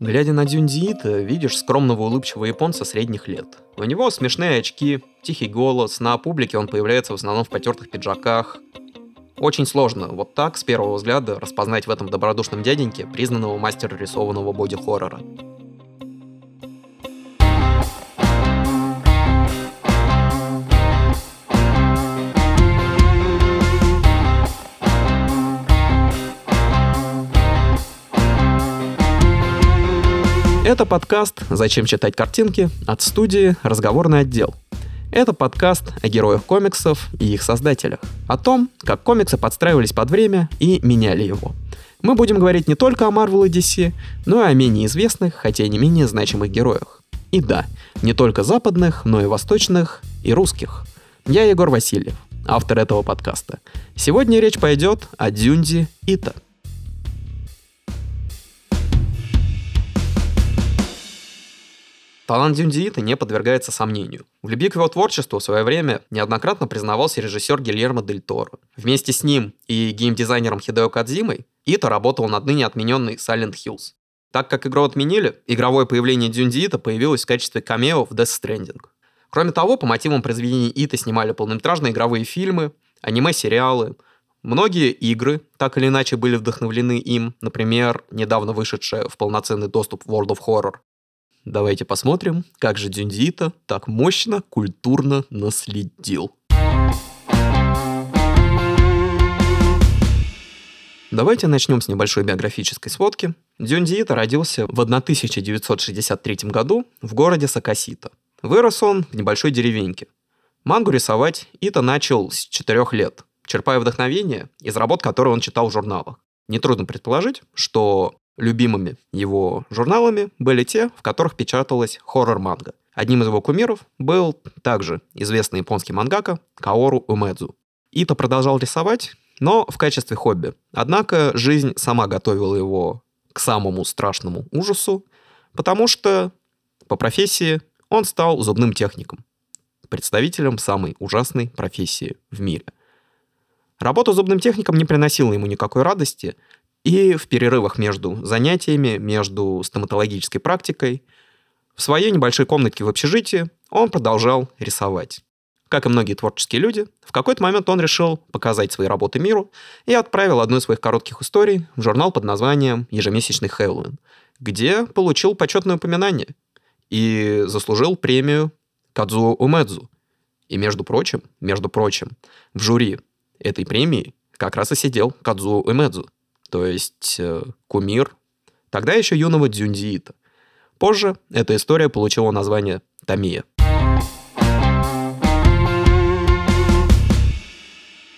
Глядя на Дюндиита, видишь скромного улыбчивого японца средних лет. У него смешные очки, тихий голос, на публике он появляется в основном в потертых пиджаках. Очень сложно вот так, с первого взгляда, распознать в этом добродушном дяденьке признанного мастера рисованного боди-хоррора. Это подкаст «Зачем читать картинки» от студии «Разговорный отдел». Это подкаст о героях комиксов и их создателях, о том, как комиксы подстраивались под время и меняли его. Мы будем говорить не только о Marvel и DC, но и о менее известных, хотя и не менее значимых героях. И да, не только западных, но и восточных и русских. Я Егор Васильев, автор этого подкаста. Сегодня речь пойдет о Дюнди Ита – Талант Дюндиита не подвергается сомнению. В любви к его творчеству в свое время неоднократно признавался режиссер Гильермо Дель Торо. Вместе с ним и геймдизайнером Хидео Кадзимой Ита работал над ныне отмененный Silent Hills. Так как игру отменили, игровое появление Дюндиита появилось в качестве камео в Death Stranding. Кроме того, по мотивам произведений Ита снимали полнометражные игровые фильмы, аниме-сериалы, Многие игры так или иначе были вдохновлены им, например, недавно вышедшая в полноценный доступ World of Horror. Давайте посмотрим, как же Дюндита так мощно, культурно наследил. Давайте начнем с небольшой биографической сводки. Дюндиита родился в 1963 году в городе Сакасита. Вырос он в небольшой деревеньке. Мангу рисовать Ита начал с 4 лет, черпая вдохновение из работ, которые он читал в журналах. Нетрудно предположить, что любимыми его журналами были те, в которых печаталась хоррор-манга. Одним из его кумиров был также известный японский мангака Каору Умэдзу. Ито продолжал рисовать, но в качестве хобби. Однако жизнь сама готовила его к самому страшному ужасу, потому что по профессии он стал зубным техником, представителем самой ужасной профессии в мире. Работа зубным техником не приносила ему никакой радости, и в перерывах между занятиями, между стоматологической практикой, в своей небольшой комнатке в общежитии он продолжал рисовать. Как и многие творческие люди, в какой-то момент он решил показать свои работы миру и отправил одну из своих коротких историй в журнал под названием «Ежемесячный Хэллоуин», где получил почетное упоминание и заслужил премию Кадзуо Умэдзу. И, между прочим, между прочим, в жюри этой премии как раз и сидел Кадзуо Умэдзу – то есть э, кумир, тогда еще юного Дзюндиита. Позже эта история получила название Тамия.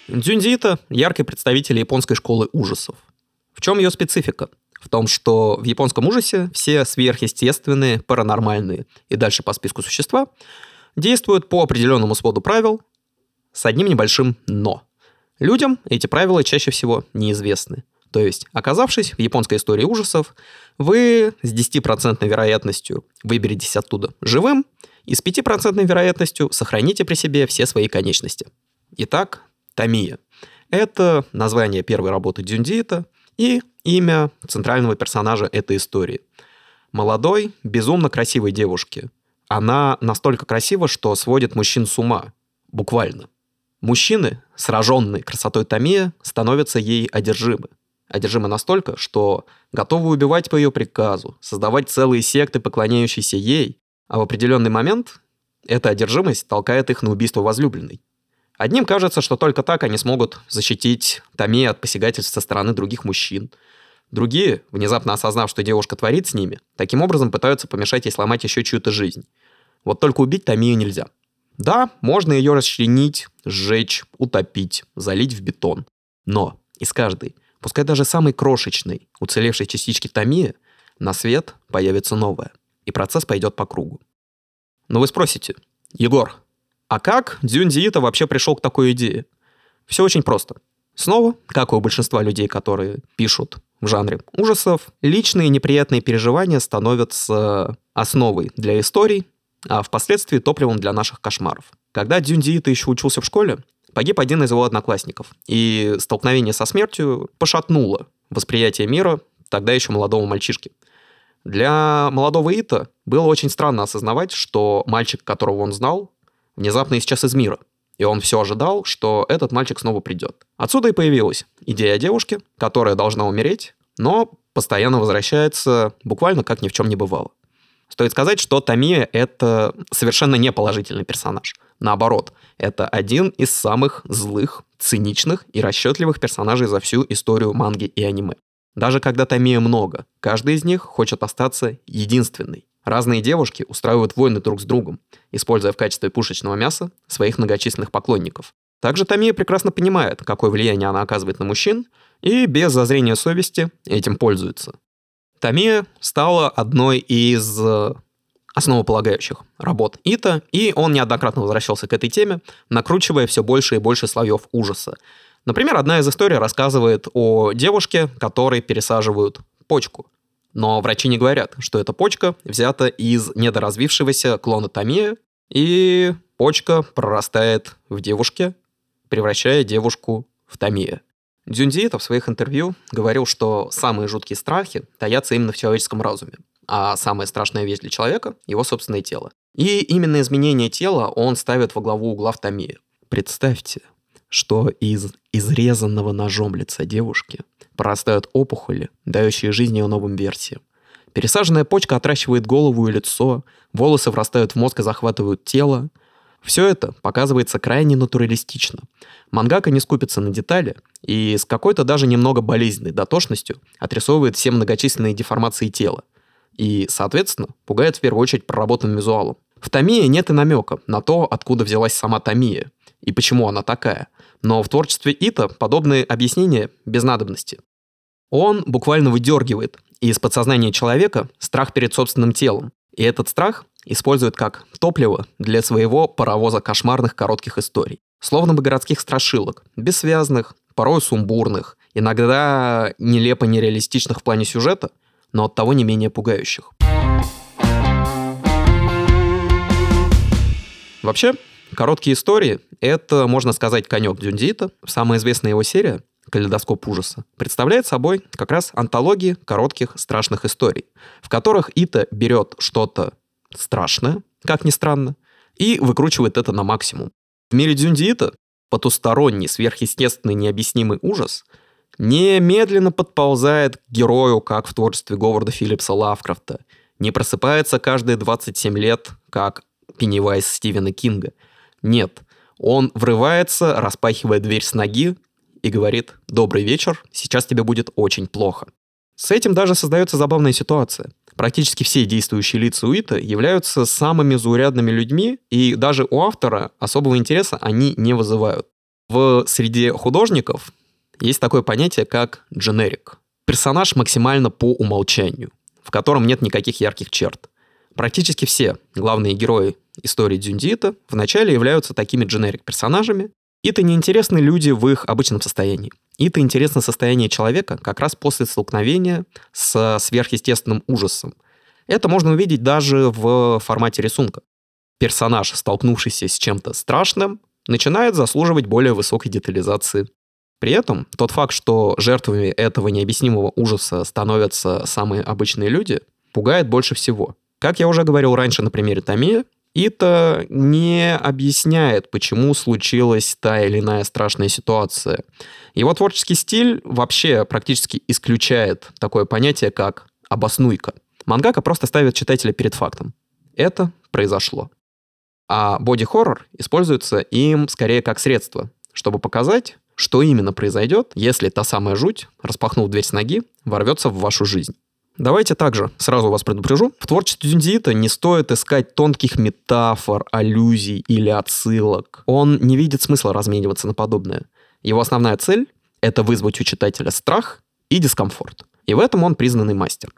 Дзюндиита – яркий представитель японской школы ужасов. В чем ее специфика? В том, что в японском ужасе все сверхъестественные, паранормальные и дальше по списку существа действуют по определенному своду правил с одним небольшим «но». Людям эти правила чаще всего неизвестны. То есть, оказавшись в японской истории ужасов, вы с 10% вероятностью выберетесь оттуда живым и с 5% вероятностью сохраните при себе все свои конечности. Итак, Тамия. Это название первой работы Дюндиита и имя центрального персонажа этой истории. Молодой, безумно красивой девушки. Она настолько красива, что сводит мужчин с ума. Буквально. Мужчины, сраженные красотой Тамия, становятся ей одержимы одержима настолько, что готовы убивать по ее приказу, создавать целые секты, поклоняющиеся ей, а в определенный момент эта одержимость толкает их на убийство возлюбленной. Одним кажется, что только так они смогут защитить Томи от посягательств со стороны других мужчин. Другие, внезапно осознав, что девушка творит с ними, таким образом пытаются помешать ей сломать еще чью-то жизнь. Вот только убить Томию нельзя. Да, можно ее расчленить, сжечь, утопить, залить в бетон. Но из каждой Пускай даже самой крошечной, уцелевшей частички томии, на свет появится новая, и процесс пойдет по кругу. Но вы спросите, Егор, а как Дзюньдиита вообще пришел к такой идее? Все очень просто. Снова, как и у большинства людей, которые пишут в жанре ужасов, личные неприятные переживания становятся основой для историй, а впоследствии топливом для наших кошмаров. Когда Дюндиита еще учился в школе, погиб один из его одноклассников. И столкновение со смертью пошатнуло восприятие мира тогда еще молодого мальчишки. Для молодого Ита было очень странно осознавать, что мальчик, которого он знал, внезапно исчез из мира. И он все ожидал, что этот мальчик снова придет. Отсюда и появилась идея о девушке, которая должна умереть, но постоянно возвращается буквально как ни в чем не бывало. Стоит сказать, что Тамия — это совершенно не положительный персонаж. Наоборот, это один из самых злых, циничных и расчетливых персонажей за всю историю манги и аниме. Даже когда Тамия много, каждый из них хочет остаться единственной. Разные девушки устраивают войны друг с другом, используя в качестве пушечного мяса своих многочисленных поклонников. Также Тамия прекрасно понимает, какое влияние она оказывает на мужчин, и без зазрения совести этим пользуется. Тамия стала одной из э, основополагающих работ Ита, и он неоднократно возвращался к этой теме, накручивая все больше и больше слоев ужаса. Например, одна из историй рассказывает о девушке, которой пересаживают почку. Но врачи не говорят, что эта почка взята из недоразвившегося клона Томия, и почка прорастает в девушке, превращая девушку в Томия. Дзюнзиита в своих интервью говорил, что самые жуткие страхи таятся именно в человеческом разуме, а самая страшная вещь для человека – его собственное тело. И именно изменение тела он ставит во главу угла в Томии. Представьте, что из изрезанного ножом лица девушки прорастают опухоли, дающие жизнь ее новым версиям. Пересаженная почка отращивает голову и лицо, волосы врастают в мозг и захватывают тело. Все это показывается крайне натуралистично. Мангака не скупится на детали и с какой-то даже немного болезненной дотошностью отрисовывает все многочисленные деформации тела. И, соответственно, пугает в первую очередь проработанным визуалом. В Томии нет и намека на то, откуда взялась сама Томия и почему она такая – но в творчестве Ита подобные объяснения без надобности. Он буквально выдергивает из подсознания человека страх перед собственным телом. И этот страх использует как топливо для своего паровоза кошмарных коротких историй. Словно бы городских страшилок, бессвязных, порой сумбурных, иногда нелепо нереалистичных в плане сюжета, но от того не менее пугающих. Вообще, Короткие истории — это, можно сказать, конек Дюндита. Самая известная его серия «Калейдоскоп ужаса» представляет собой как раз антологии коротких страшных историй, в которых Ита берет что-то страшное, как ни странно, и выкручивает это на максимум. В мире Дзюндиита потусторонний, сверхъестественный, необъяснимый ужас немедленно подползает к герою, как в творчестве Говарда Филлипса Лавкрафта, не просыпается каждые 27 лет, как Пеннивайз Стивена Кинга – нет, он врывается, распахивает дверь с ноги и говорит «Добрый вечер, сейчас тебе будет очень плохо». С этим даже создается забавная ситуация. Практически все действующие лица Уита являются самыми заурядными людьми, и даже у автора особого интереса они не вызывают. В среде художников есть такое понятие, как дженерик. Персонаж максимально по умолчанию, в котором нет никаких ярких черт. Практически все главные герои истории Дзюндита вначале являются такими дженерик-персонажами, и-то неинтересны люди в их обычном состоянии. И-то интересно состояние человека как раз после столкновения с сверхъестественным ужасом. Это можно увидеть даже в формате рисунка. Персонаж, столкнувшийся с чем-то страшным, начинает заслуживать более высокой детализации. При этом тот факт, что жертвами этого необъяснимого ужаса становятся самые обычные люди, пугает больше всего. Как я уже говорил раньше на примере Томия, это не объясняет, почему случилась та или иная страшная ситуация. Его творческий стиль вообще практически исключает такое понятие, как обоснуйка. Мангака просто ставит читателя перед фактом. Это произошло. А боди-хоррор используется им скорее как средство, чтобы показать, что именно произойдет, если та самая жуть, распахнув дверь с ноги, ворвется в вашу жизнь. Давайте также сразу вас предупрежу. В творчестве Дюндиита не стоит искать тонких метафор, аллюзий или отсылок. Он не видит смысла размениваться на подобное. Его основная цель — это вызвать у читателя страх и дискомфорт. И в этом он признанный мастер.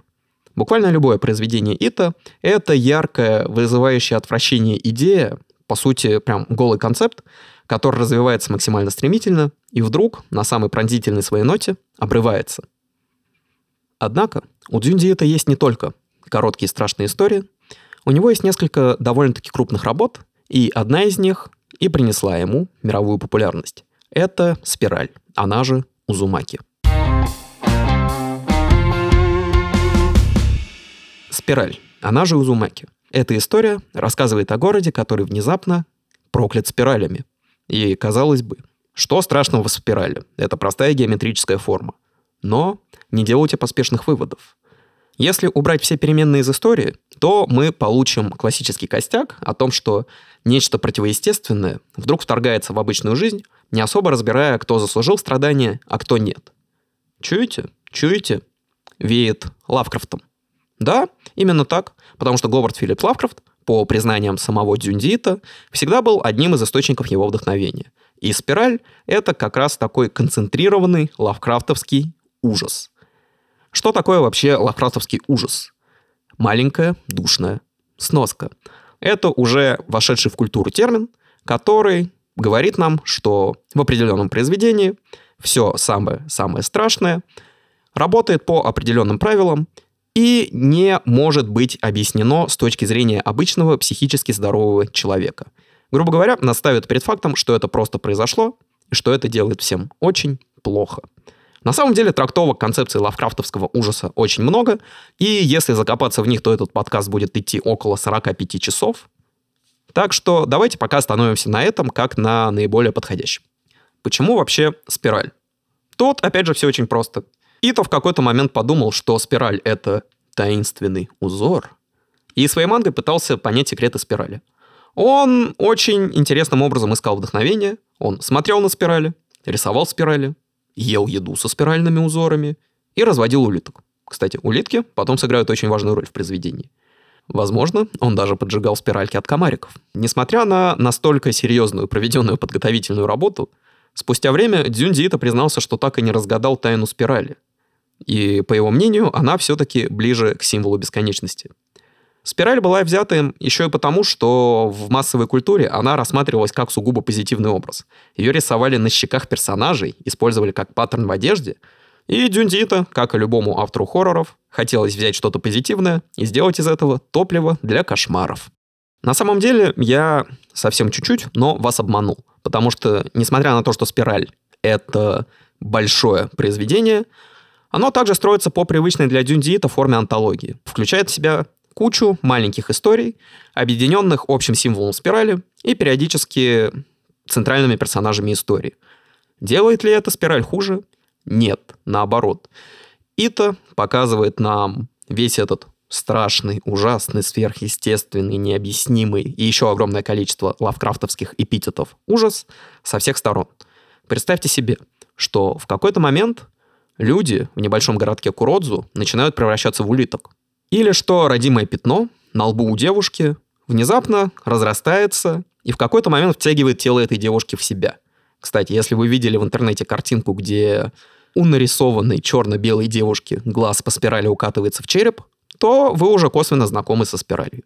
Буквально любое произведение Ита — это яркая, вызывающая отвращение идея, по сути, прям голый концепт, который развивается максимально стремительно и вдруг на самой пронзительной своей ноте обрывается — Однако у Дзюнди это есть не только короткие страшные истории, у него есть несколько довольно-таки крупных работ, и одна из них и принесла ему мировую популярность. Это «Спираль», она же «Узумаки». Спираль, она же Узумаки. Эта история рассказывает о городе, который внезапно проклят спиралями. И, казалось бы, что страшного в спирали? Это простая геометрическая форма. Но не делайте поспешных выводов. Если убрать все переменные из истории, то мы получим классический костяк о том, что нечто противоестественное вдруг вторгается в обычную жизнь, не особо разбирая, кто заслужил страдания, а кто нет. Чуете? Чуете? Веет Лавкрафтом. Да, именно так, потому что Говард Филипп Лавкрафт, по признаниям самого Дзюндита, всегда был одним из источников его вдохновения. И «Спираль» — это как раз такой концентрированный лавкрафтовский ужас. Что такое вообще лавкрафтовский ужас? Маленькая, душная сноска. Это уже вошедший в культуру термин, который говорит нам, что в определенном произведении все самое-самое страшное работает по определенным правилам и не может быть объяснено с точки зрения обычного психически здорового человека. Грубо говоря, нас ставят перед фактом, что это просто произошло, и что это делает всем очень плохо. На самом деле трактовок концепции лавкрафтовского ужаса очень много, и если закопаться в них, то этот подкаст будет идти около 45 часов. Так что давайте пока остановимся на этом, как на наиболее подходящем. Почему вообще спираль? Тут, опять же, все очень просто. Ито в какой-то момент подумал, что спираль — это таинственный узор, и своей мангой пытался понять секреты спирали. Он очень интересным образом искал вдохновение, он смотрел на спирали, рисовал спирали, ел еду со спиральными узорами и разводил улиток. Кстати, улитки потом сыграют очень важную роль в произведении. Возможно, он даже поджигал спиральки от комариков. Несмотря на настолько серьезную проведенную подготовительную работу, спустя время Дзюндиита признался, что так и не разгадал тайну спирали. И, по его мнению, она все-таки ближе к символу бесконечности. Спираль была взята еще и потому, что в массовой культуре она рассматривалась как сугубо позитивный образ. Ее рисовали на щеках персонажей, использовали как паттерн в одежде. И Дюндита, как и любому автору хорроров, хотелось взять что-то позитивное и сделать из этого топливо для кошмаров. На самом деле я совсем чуть-чуть, но вас обманул. Потому что, несмотря на то, что «Спираль» — это большое произведение, оно также строится по привычной для Дюндиита форме антологии. Включает в себя кучу маленьких историй, объединенных общим символом спирали и периодически центральными персонажами истории. Делает ли эта спираль хуже? Нет, наоборот. Ита показывает нам весь этот страшный, ужасный, сверхъестественный, необъяснимый и еще огромное количество лавкрафтовских эпитетов ужас со всех сторон. Представьте себе, что в какой-то момент люди в небольшом городке Куродзу начинают превращаться в улиток. Или что родимое пятно на лбу у девушки внезапно разрастается и в какой-то момент втягивает тело этой девушки в себя. Кстати, если вы видели в интернете картинку, где у нарисованной черно-белой девушки глаз по спирали укатывается в череп, то вы уже косвенно знакомы со спиралью.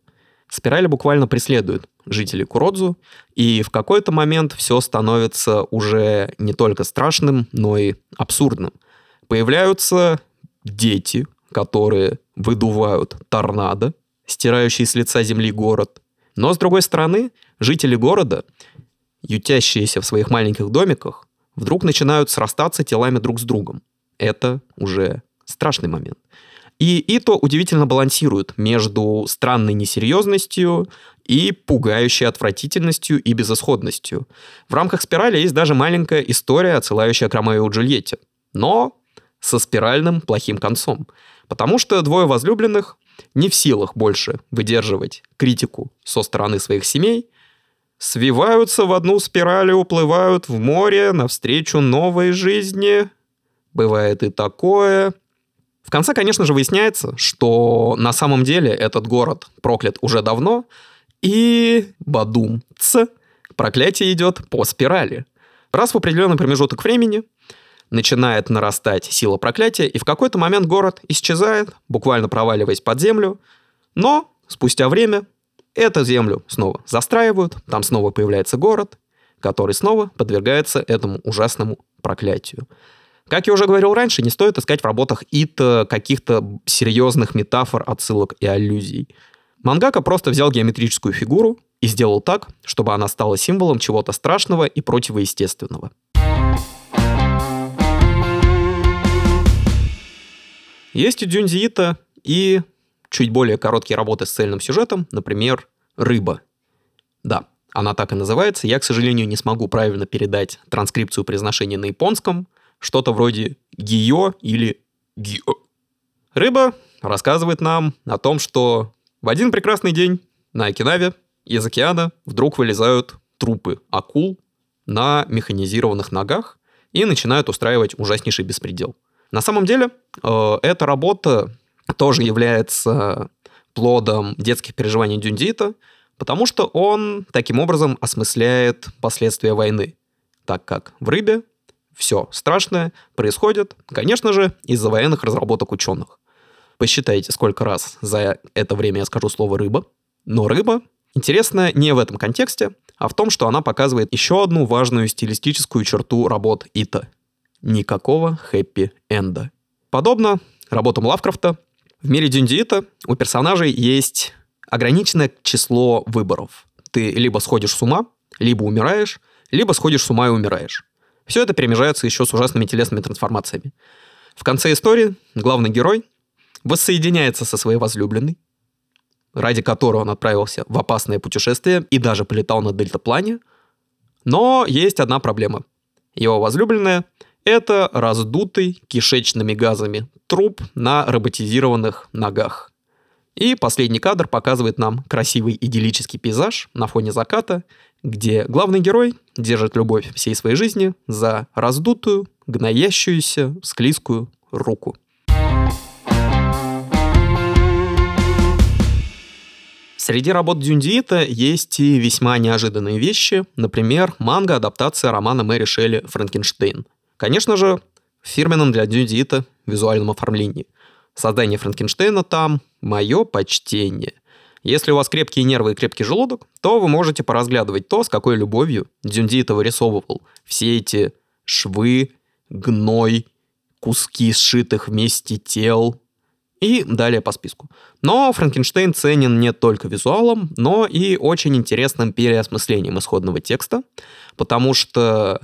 Спираль буквально преследует жителей Куродзу, и в какой-то момент все становится уже не только страшным, но и абсурдным – Появляются дети, которые выдувают торнадо, стирающие с лица земли город. Но, с другой стороны, жители города, ютящиеся в своих маленьких домиках, вдруг начинают срастаться телами друг с другом. Это уже страшный момент. И Ито удивительно балансирует между странной несерьезностью и пугающей отвратительностью и безысходностью. В рамках спирали есть даже маленькая история, отсылающая к Ромео и Джульетте. Но со спиральным плохим концом. Потому что двое возлюбленных не в силах больше выдерживать критику со стороны своих семей, свиваются в одну спираль и уплывают в море навстречу новой жизни. Бывает и такое. В конце, конечно же, выясняется, что на самом деле этот город проклят уже давно, и бадум ц проклятие идет по спирали. Раз в определенный промежуток времени начинает нарастать сила проклятия, и в какой-то момент город исчезает, буквально проваливаясь под землю, но спустя время эту землю снова застраивают, там снова появляется город, который снова подвергается этому ужасному проклятию. Как я уже говорил раньше, не стоит искать в работах ИТ каких-то серьезных метафор, отсылок и аллюзий. Мангака просто взял геометрическую фигуру и сделал так, чтобы она стала символом чего-то страшного и противоестественного. Есть у Дюнзиита и чуть более короткие работы с цельным сюжетом, например, «Рыба». Да, она так и называется. Я, к сожалению, не смогу правильно передать транскрипцию произношения на японском. Что-то вроде «гио» или «гио». «Рыба» рассказывает нам о том, что в один прекрасный день на Окинаве из океана вдруг вылезают трупы акул на механизированных ногах и начинают устраивать ужаснейший беспредел. На самом деле, э, эта работа тоже является плодом детских переживаний Дюндита, потому что он таким образом осмысляет последствия войны, так как в «Рыбе» все страшное происходит, конечно же, из-за военных разработок ученых. Посчитайте, сколько раз за это время я скажу слово «рыба». Но рыба интересна не в этом контексте, а в том, что она показывает еще одну важную стилистическую черту работ Ита. Никакого хэппи-энда. Подобно работам Лавкрафта, в мире Дюндиита у персонажей есть ограниченное число выборов. Ты либо сходишь с ума, либо умираешь, либо сходишь с ума и умираешь. Все это перемежается еще с ужасными телесными трансформациями. В конце истории главный герой воссоединяется со своей возлюбленной, ради которой он отправился в опасное путешествие и даже полетал на дельтаплане. Но есть одна проблема. Его возлюбленная – это раздутый кишечными газами труп на роботизированных ногах. И последний кадр показывает нам красивый идиллический пейзаж на фоне заката, где главный герой держит любовь всей своей жизни за раздутую, гноящуюся, склизкую руку. Среди работ Дюндиита есть и весьма неожиданные вещи, например, манга-адаптация романа Мэри Шелли «Франкенштейн». Конечно же, в фирменном для Дюндиита визуальном оформлении. Создание Франкенштейна там – мое почтение. Если у вас крепкие нервы и крепкий желудок, то вы можете поразглядывать то, с какой любовью Дюндиита вырисовывал все эти швы, гной, куски сшитых вместе тел, и далее по списку. Но Франкенштейн ценен не только визуалом, но и очень интересным переосмыслением исходного текста, потому что,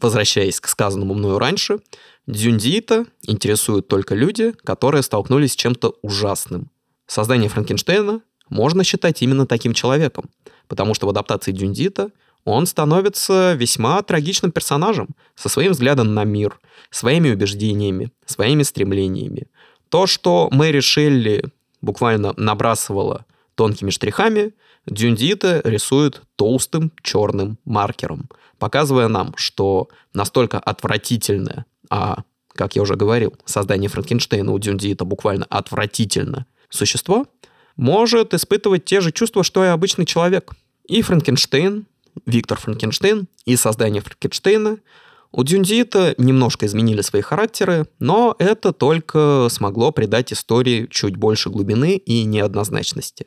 возвращаясь к сказанному мною раньше, Дзюндиита интересуют только люди, которые столкнулись с чем-то ужасным. Создание Франкенштейна можно считать именно таким человеком, потому что в адаптации Дюндита он становится весьма трагичным персонажем со своим взглядом на мир, своими убеждениями, своими стремлениями – то, что Мэри Шелли буквально набрасывала тонкими штрихами, Дюндита рисует толстым черным маркером, показывая нам, что настолько отвратительное, а, как я уже говорил, создание Франкенштейна у Дюндита буквально отвратительно существо, может испытывать те же чувства, что и обычный человек. И Франкенштейн, Виктор Франкенштейн, и создание Франкенштейна у Дюндита немножко изменили свои характеры, но это только смогло придать истории чуть больше глубины и неоднозначности.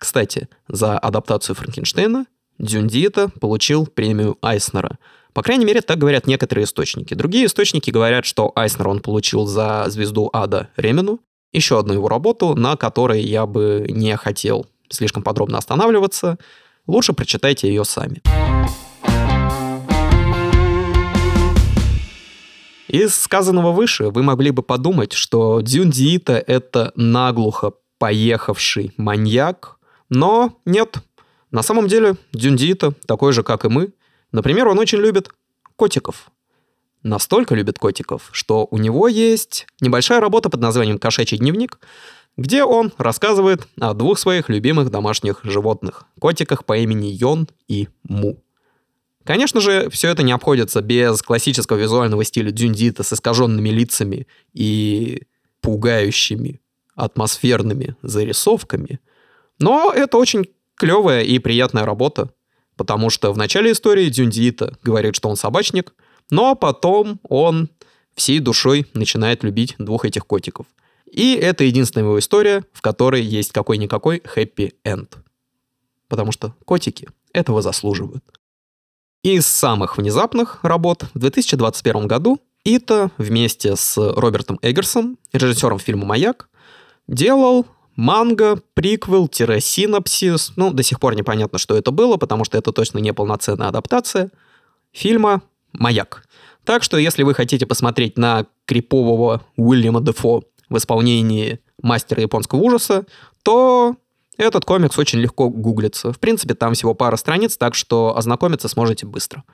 Кстати, за адаптацию Франкенштейна Дюндита получил премию Айснера. По крайней мере, так говорят некоторые источники. Другие источники говорят, что Айснер он получил за «Звезду ада» Ремену, еще одну его работу, на которой я бы не хотел слишком подробно останавливаться. Лучше прочитайте ее сами. Из сказанного выше вы могли бы подумать, что Дзюн Диита — это наглухо поехавший маньяк, но нет. На самом деле Дзюн Диита такой же, как и мы. Например, он очень любит котиков. Настолько любит котиков, что у него есть небольшая работа под названием «Кошачий дневник», где он рассказывает о двух своих любимых домашних животных – котиках по имени Йон и Му. Конечно же, все это не обходится без классического визуального стиля Дюндита с искаженными лицами и пугающими атмосферными зарисовками. Но это очень клевая и приятная работа, потому что в начале истории Дюндита говорит, что он собачник, но потом он всей душой начинает любить двух этих котиков. И это единственная его история, в которой есть какой-никакой хэппи-энд. Потому что котики этого заслуживают. Из самых внезапных работ в 2021 году Ита вместе с Робертом Эггерсом, режиссером фильма «Маяк», делал манго, приквел-синопсис, ну, до сих пор непонятно, что это было, потому что это точно не полноценная адаптация фильма «Маяк». Так что, если вы хотите посмотреть на крипового Уильяма Дефо в исполнении мастера японского ужаса, то этот комикс очень легко гуглится. В принципе, там всего пара страниц, так что ознакомиться сможете быстро.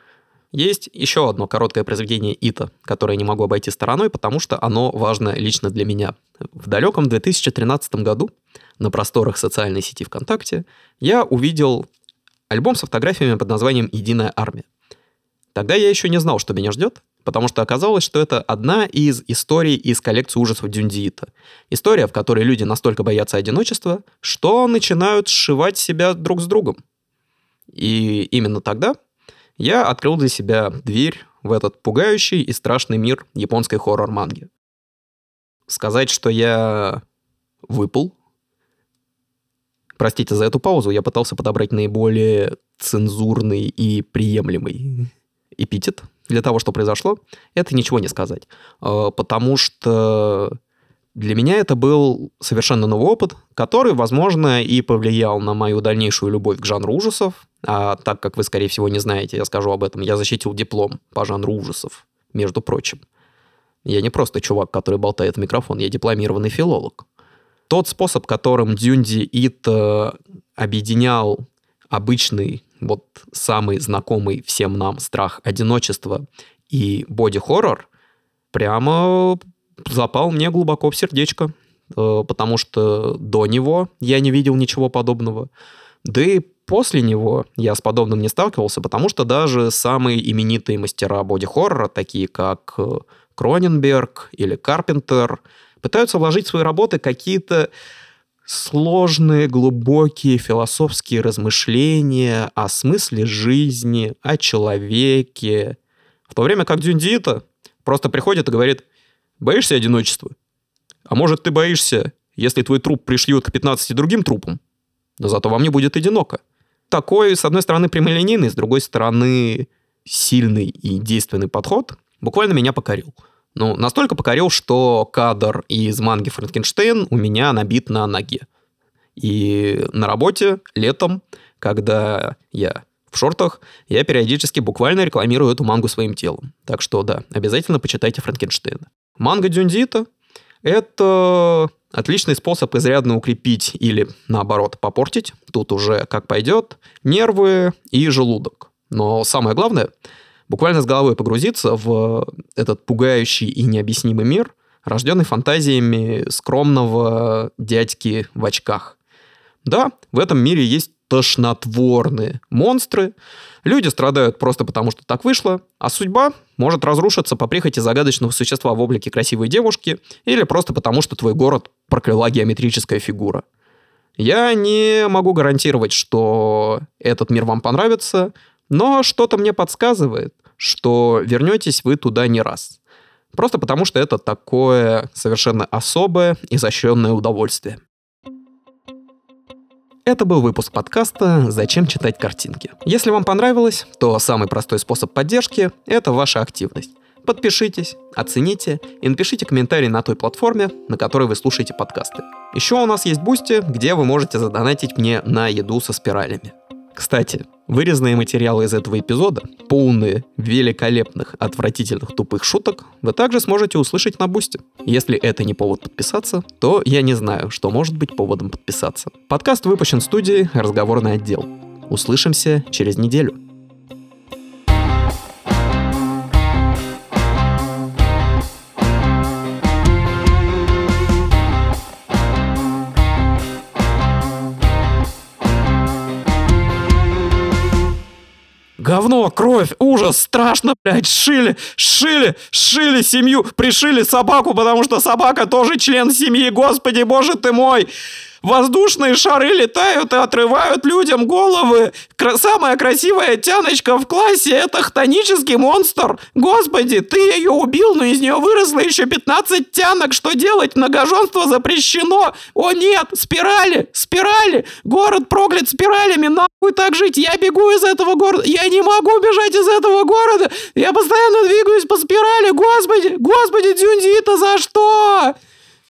Есть еще одно короткое произведение Ита, которое не могу обойти стороной, потому что оно важно лично для меня. В далеком 2013 году на просторах социальной сети ВКонтакте я увидел альбом с фотографиями под названием «Единая армия». Тогда я еще не знал, что меня ждет, потому что оказалось, что это одна из историй из коллекции ужасов Дюндиита. История, в которой люди настолько боятся одиночества, что начинают сшивать себя друг с другом. И именно тогда я открыл для себя дверь в этот пугающий и страшный мир японской хоррор-манги. Сказать, что я выпал. Простите за эту паузу, я пытался подобрать наиболее цензурный и приемлемый эпитет для того, что произошло, это ничего не сказать. А, потому что для меня это был совершенно новый опыт, который, возможно, и повлиял на мою дальнейшую любовь к жанру ужасов. А так как вы, скорее всего, не знаете, я скажу об этом, я защитил диплом по жанру ужасов, между прочим. Я не просто чувак, который болтает в микрофон, я дипломированный филолог. Тот способ, которым Дюнди Ит объединял обычный вот самый знакомый всем нам страх одиночества и боди-хоррор прямо запал мне глубоко в сердечко, э, потому что до него я не видел ничего подобного. Да и после него я с подобным не сталкивался, потому что даже самые именитые мастера боди-хоррора, такие как э, Кроненберг или Карпентер, пытаются вложить в свои работы какие-то сложные, глубокие философские размышления о смысле жизни, о человеке. В то время как Дюндита просто приходит и говорит, боишься одиночества? А может, ты боишься, если твой труп пришьют к 15 другим трупам? Но зато вам не будет одиноко. Такой, с одной стороны, прямолинейный, с другой стороны, сильный и действенный подход буквально меня покорил. Ну, настолько покорил, что кадр из манги «Франкенштейн» у меня набит на ноге. И на работе летом, когда я в шортах, я периодически буквально рекламирую эту мангу своим телом. Так что да, обязательно почитайте Франкенштейна. Манга Дюндита — это отличный способ изрядно укрепить или, наоборот, попортить, тут уже как пойдет, нервы и желудок. Но самое главное — буквально с головой погрузиться в этот пугающий и необъяснимый мир, рожденный фантазиями скромного дядьки в очках. Да, в этом мире есть тошнотворные монстры. Люди страдают просто потому, что так вышло, а судьба может разрушиться по прихоти загадочного существа в облике красивой девушки или просто потому, что твой город прокляла геометрическая фигура. Я не могу гарантировать, что этот мир вам понравится, но что-то мне подсказывает, что вернетесь вы туда не раз. Просто потому, что это такое совершенно особое, изощренное удовольствие. Это был выпуск подкаста «Зачем читать картинки?». Если вам понравилось, то самый простой способ поддержки – это ваша активность. Подпишитесь, оцените и напишите комментарий на той платформе, на которой вы слушаете подкасты. Еще у нас есть Boosty, где вы можете задонатить мне на еду со спиралями. Кстати, вырезанные материалы из этого эпизода, полные великолепных, отвратительных, тупых шуток, вы также сможете услышать на Бусте. Если это не повод подписаться, то я не знаю, что может быть поводом подписаться. Подкаст выпущен в студии «Разговорный отдел». Услышимся через неделю. Говно, кровь, ужас, страшно, блядь, шили, шили, шили семью, пришили собаку, потому что собака тоже член семьи, господи, боже ты мой. Воздушные шары летают и отрывают людям головы. Кра- самая красивая тяночка в классе — это хтонический монстр. Господи, ты ее убил, но из нее выросло еще 15 тянок. Что делать? Многоженство запрещено. О нет, спирали, спирали. Город проклят спиралями. Нахуй так жить. Я бегу из этого города. Я не могу бежать из этого города. Я постоянно двигаюсь по спирали. Господи, господи, Дюндита, за что?